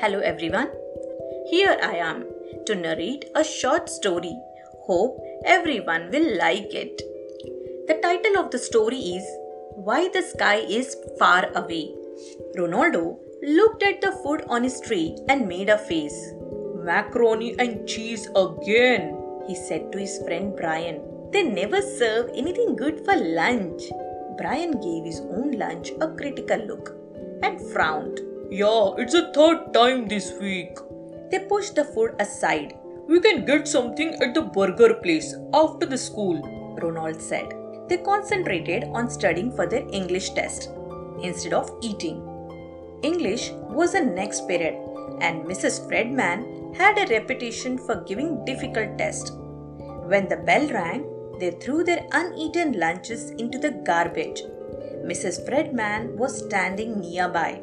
Hello everyone. Here I am to narrate a short story. Hope everyone will like it. The title of the story is Why the Sky is Far Away. Ronaldo looked at the food on his tray and made a face. Macaroni and cheese again, he said to his friend Brian. They never serve anything good for lunch. Brian gave his own lunch a critical look and frowned. Yeah, it's the third time this week. They pushed the food aside. We can get something at the burger place after the school, Ronald said. They concentrated on studying for their English test instead of eating. English was the next period, and Mrs. Fredman had a reputation for giving difficult tests. When the bell rang, they threw their uneaten lunches into the garbage. Mrs. Fredman was standing nearby.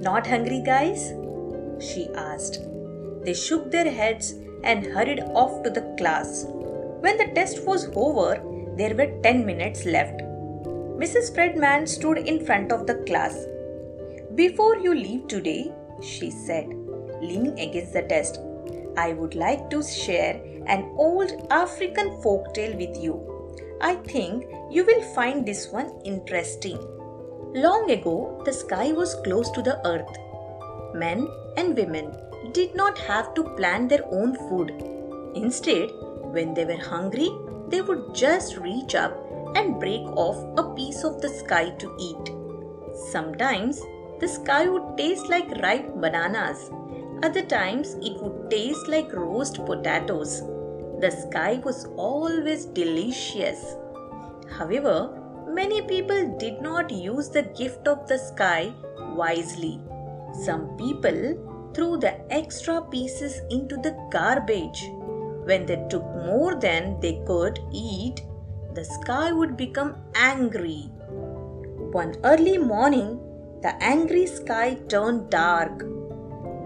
Not hungry, guys? she asked. They shook their heads and hurried off to the class. When the test was over, there were 10 minutes left. Mrs. Fredman stood in front of the class. Before you leave today, she said, leaning against the desk, I would like to share an old African folk tale with you. I think you will find this one interesting. Long ago, the sky was close to the earth. Men and women did not have to plant their own food. Instead, when they were hungry, they would just reach up and break off a piece of the sky to eat. Sometimes the sky would taste like ripe bananas. Other times it would taste like roast potatoes. The sky was always delicious. However, many people did not use the gift of the sky wisely. Some people threw the extra pieces into the garbage. When they took more than they could eat, the sky would become angry. One early morning, the angry sky turned dark.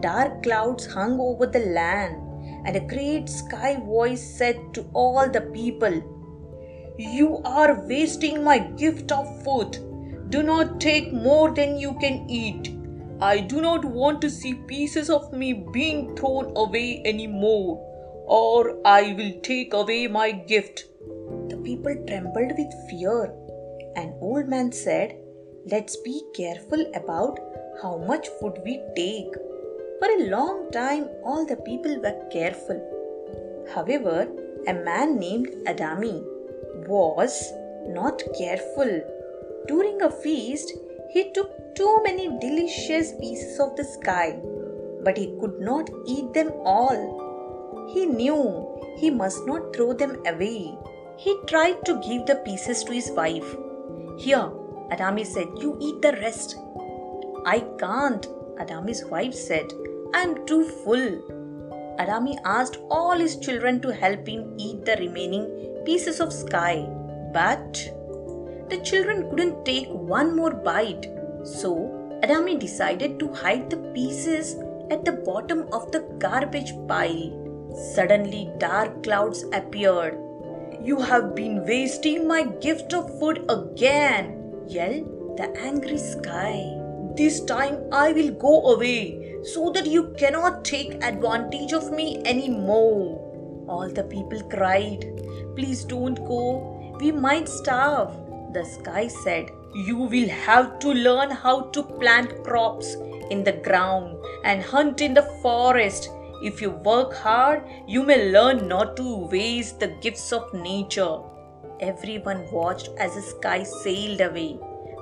Dark clouds hung over the land, and a great sky voice said to all the people, You are wasting my gift of food. Do not take more than you can eat. I do not want to see pieces of me being thrown away anymore, or I will take away my gift. The people trembled with fear. An old man said, Let's be careful about how much food we take. For a long time, all the people were careful. However, a man named Adami was not careful. During a feast, he took too many delicious pieces of the sky, but he could not eat them all. He knew he must not throw them away. He tried to give the pieces to his wife. Here, Adami said, you eat the rest. I can't, Adami's wife said. I'm too full. Adami asked all his children to help him eat the remaining pieces of sky, but the children couldn't take one more bite. So Adami decided to hide the pieces at the bottom of the garbage pile. Suddenly, dark clouds appeared. You have been wasting my gift of food again, yelled the angry sky. This time I will go away so that you cannot take advantage of me anymore. All the people cried, Please don't go, we might starve. The sky said, You will have to learn how to plant crops in the ground and hunt in the forest. If you work hard, you may learn not to waste the gifts of nature. Everyone watched as the sky sailed away.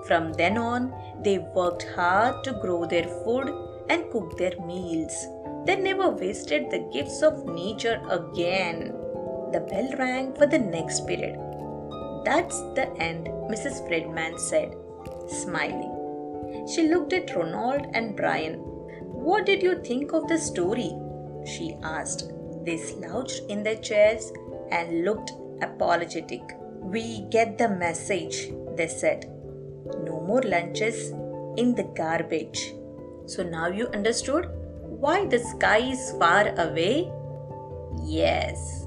From then on, they worked hard to grow their food and cook their meals. They never wasted the gifts of nature again. The bell rang for the next period. That's the end, Mrs. Fredman said, smiling. She looked at Ronald and Brian. What did you think of the story? she asked. They slouched in their chairs and looked apologetic. We get the message, they said. No more lunches in the garbage. So now you understood why the sky is far away? Yes.